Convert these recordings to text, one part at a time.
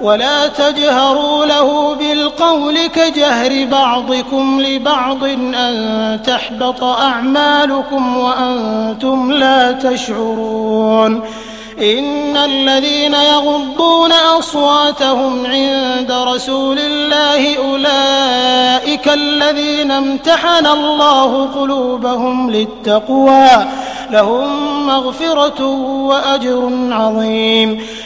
ولا تجهروا له بالقول كجهر بعضكم لبعض أن تحبط أعمالكم وأنتم لا تشعرون. إن الذين يغضون أصواتهم عند رسول الله أولئك الذين امتحن الله قلوبهم للتقوى لهم مغفرة وأجر عظيم.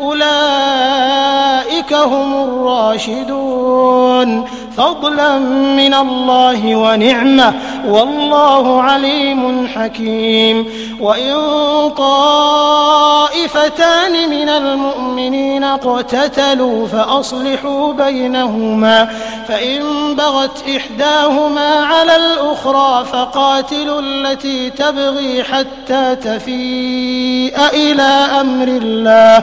أولئك هم الراشدون. فضلا من الله ونعمة. والله عليم حكيم. وإن طائفتان من المؤمنين اقتتلوا فأصلحوا بينهما. فإن بغت إحداهما على الأخرى فقاتلوا التي تبغي حتى تفيء إلى أمر الله.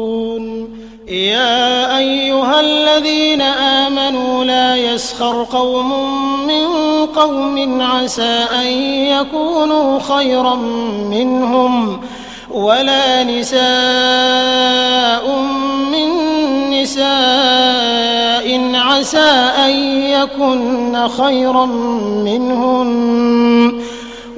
يا أيها الذين آمنوا لا يسخر قوم من قوم عسى أن يكونوا خيرا منهم ولا نساء من نساء عسى أن يكن خيرا منهن.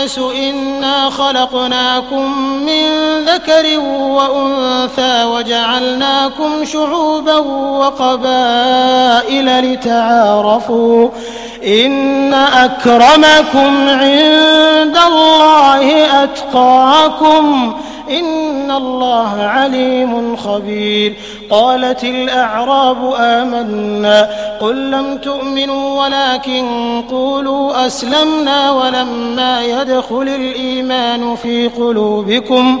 الناس إنا خلقناكم من ذكر وأنثى وجعلناكم شعوبا وقبائل لتعارفوا إن أكرمكم عند الله أتقاكم الله عليم خبير قالت الأعراب آمنا قل لم تؤمنوا ولكن قولوا أسلمنا ولما يدخل الإيمان في قلوبكم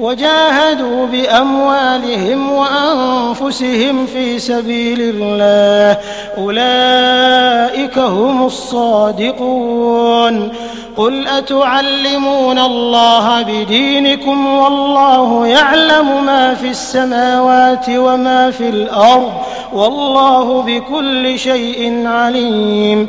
وجاهدوا بأموالهم وأنفسهم في سبيل الله. أولئك هم الصادقون. قل أتعلمون الله بدينكم والله يعلم ما في السماوات وما في الأرض. والله بكل شيء عليم.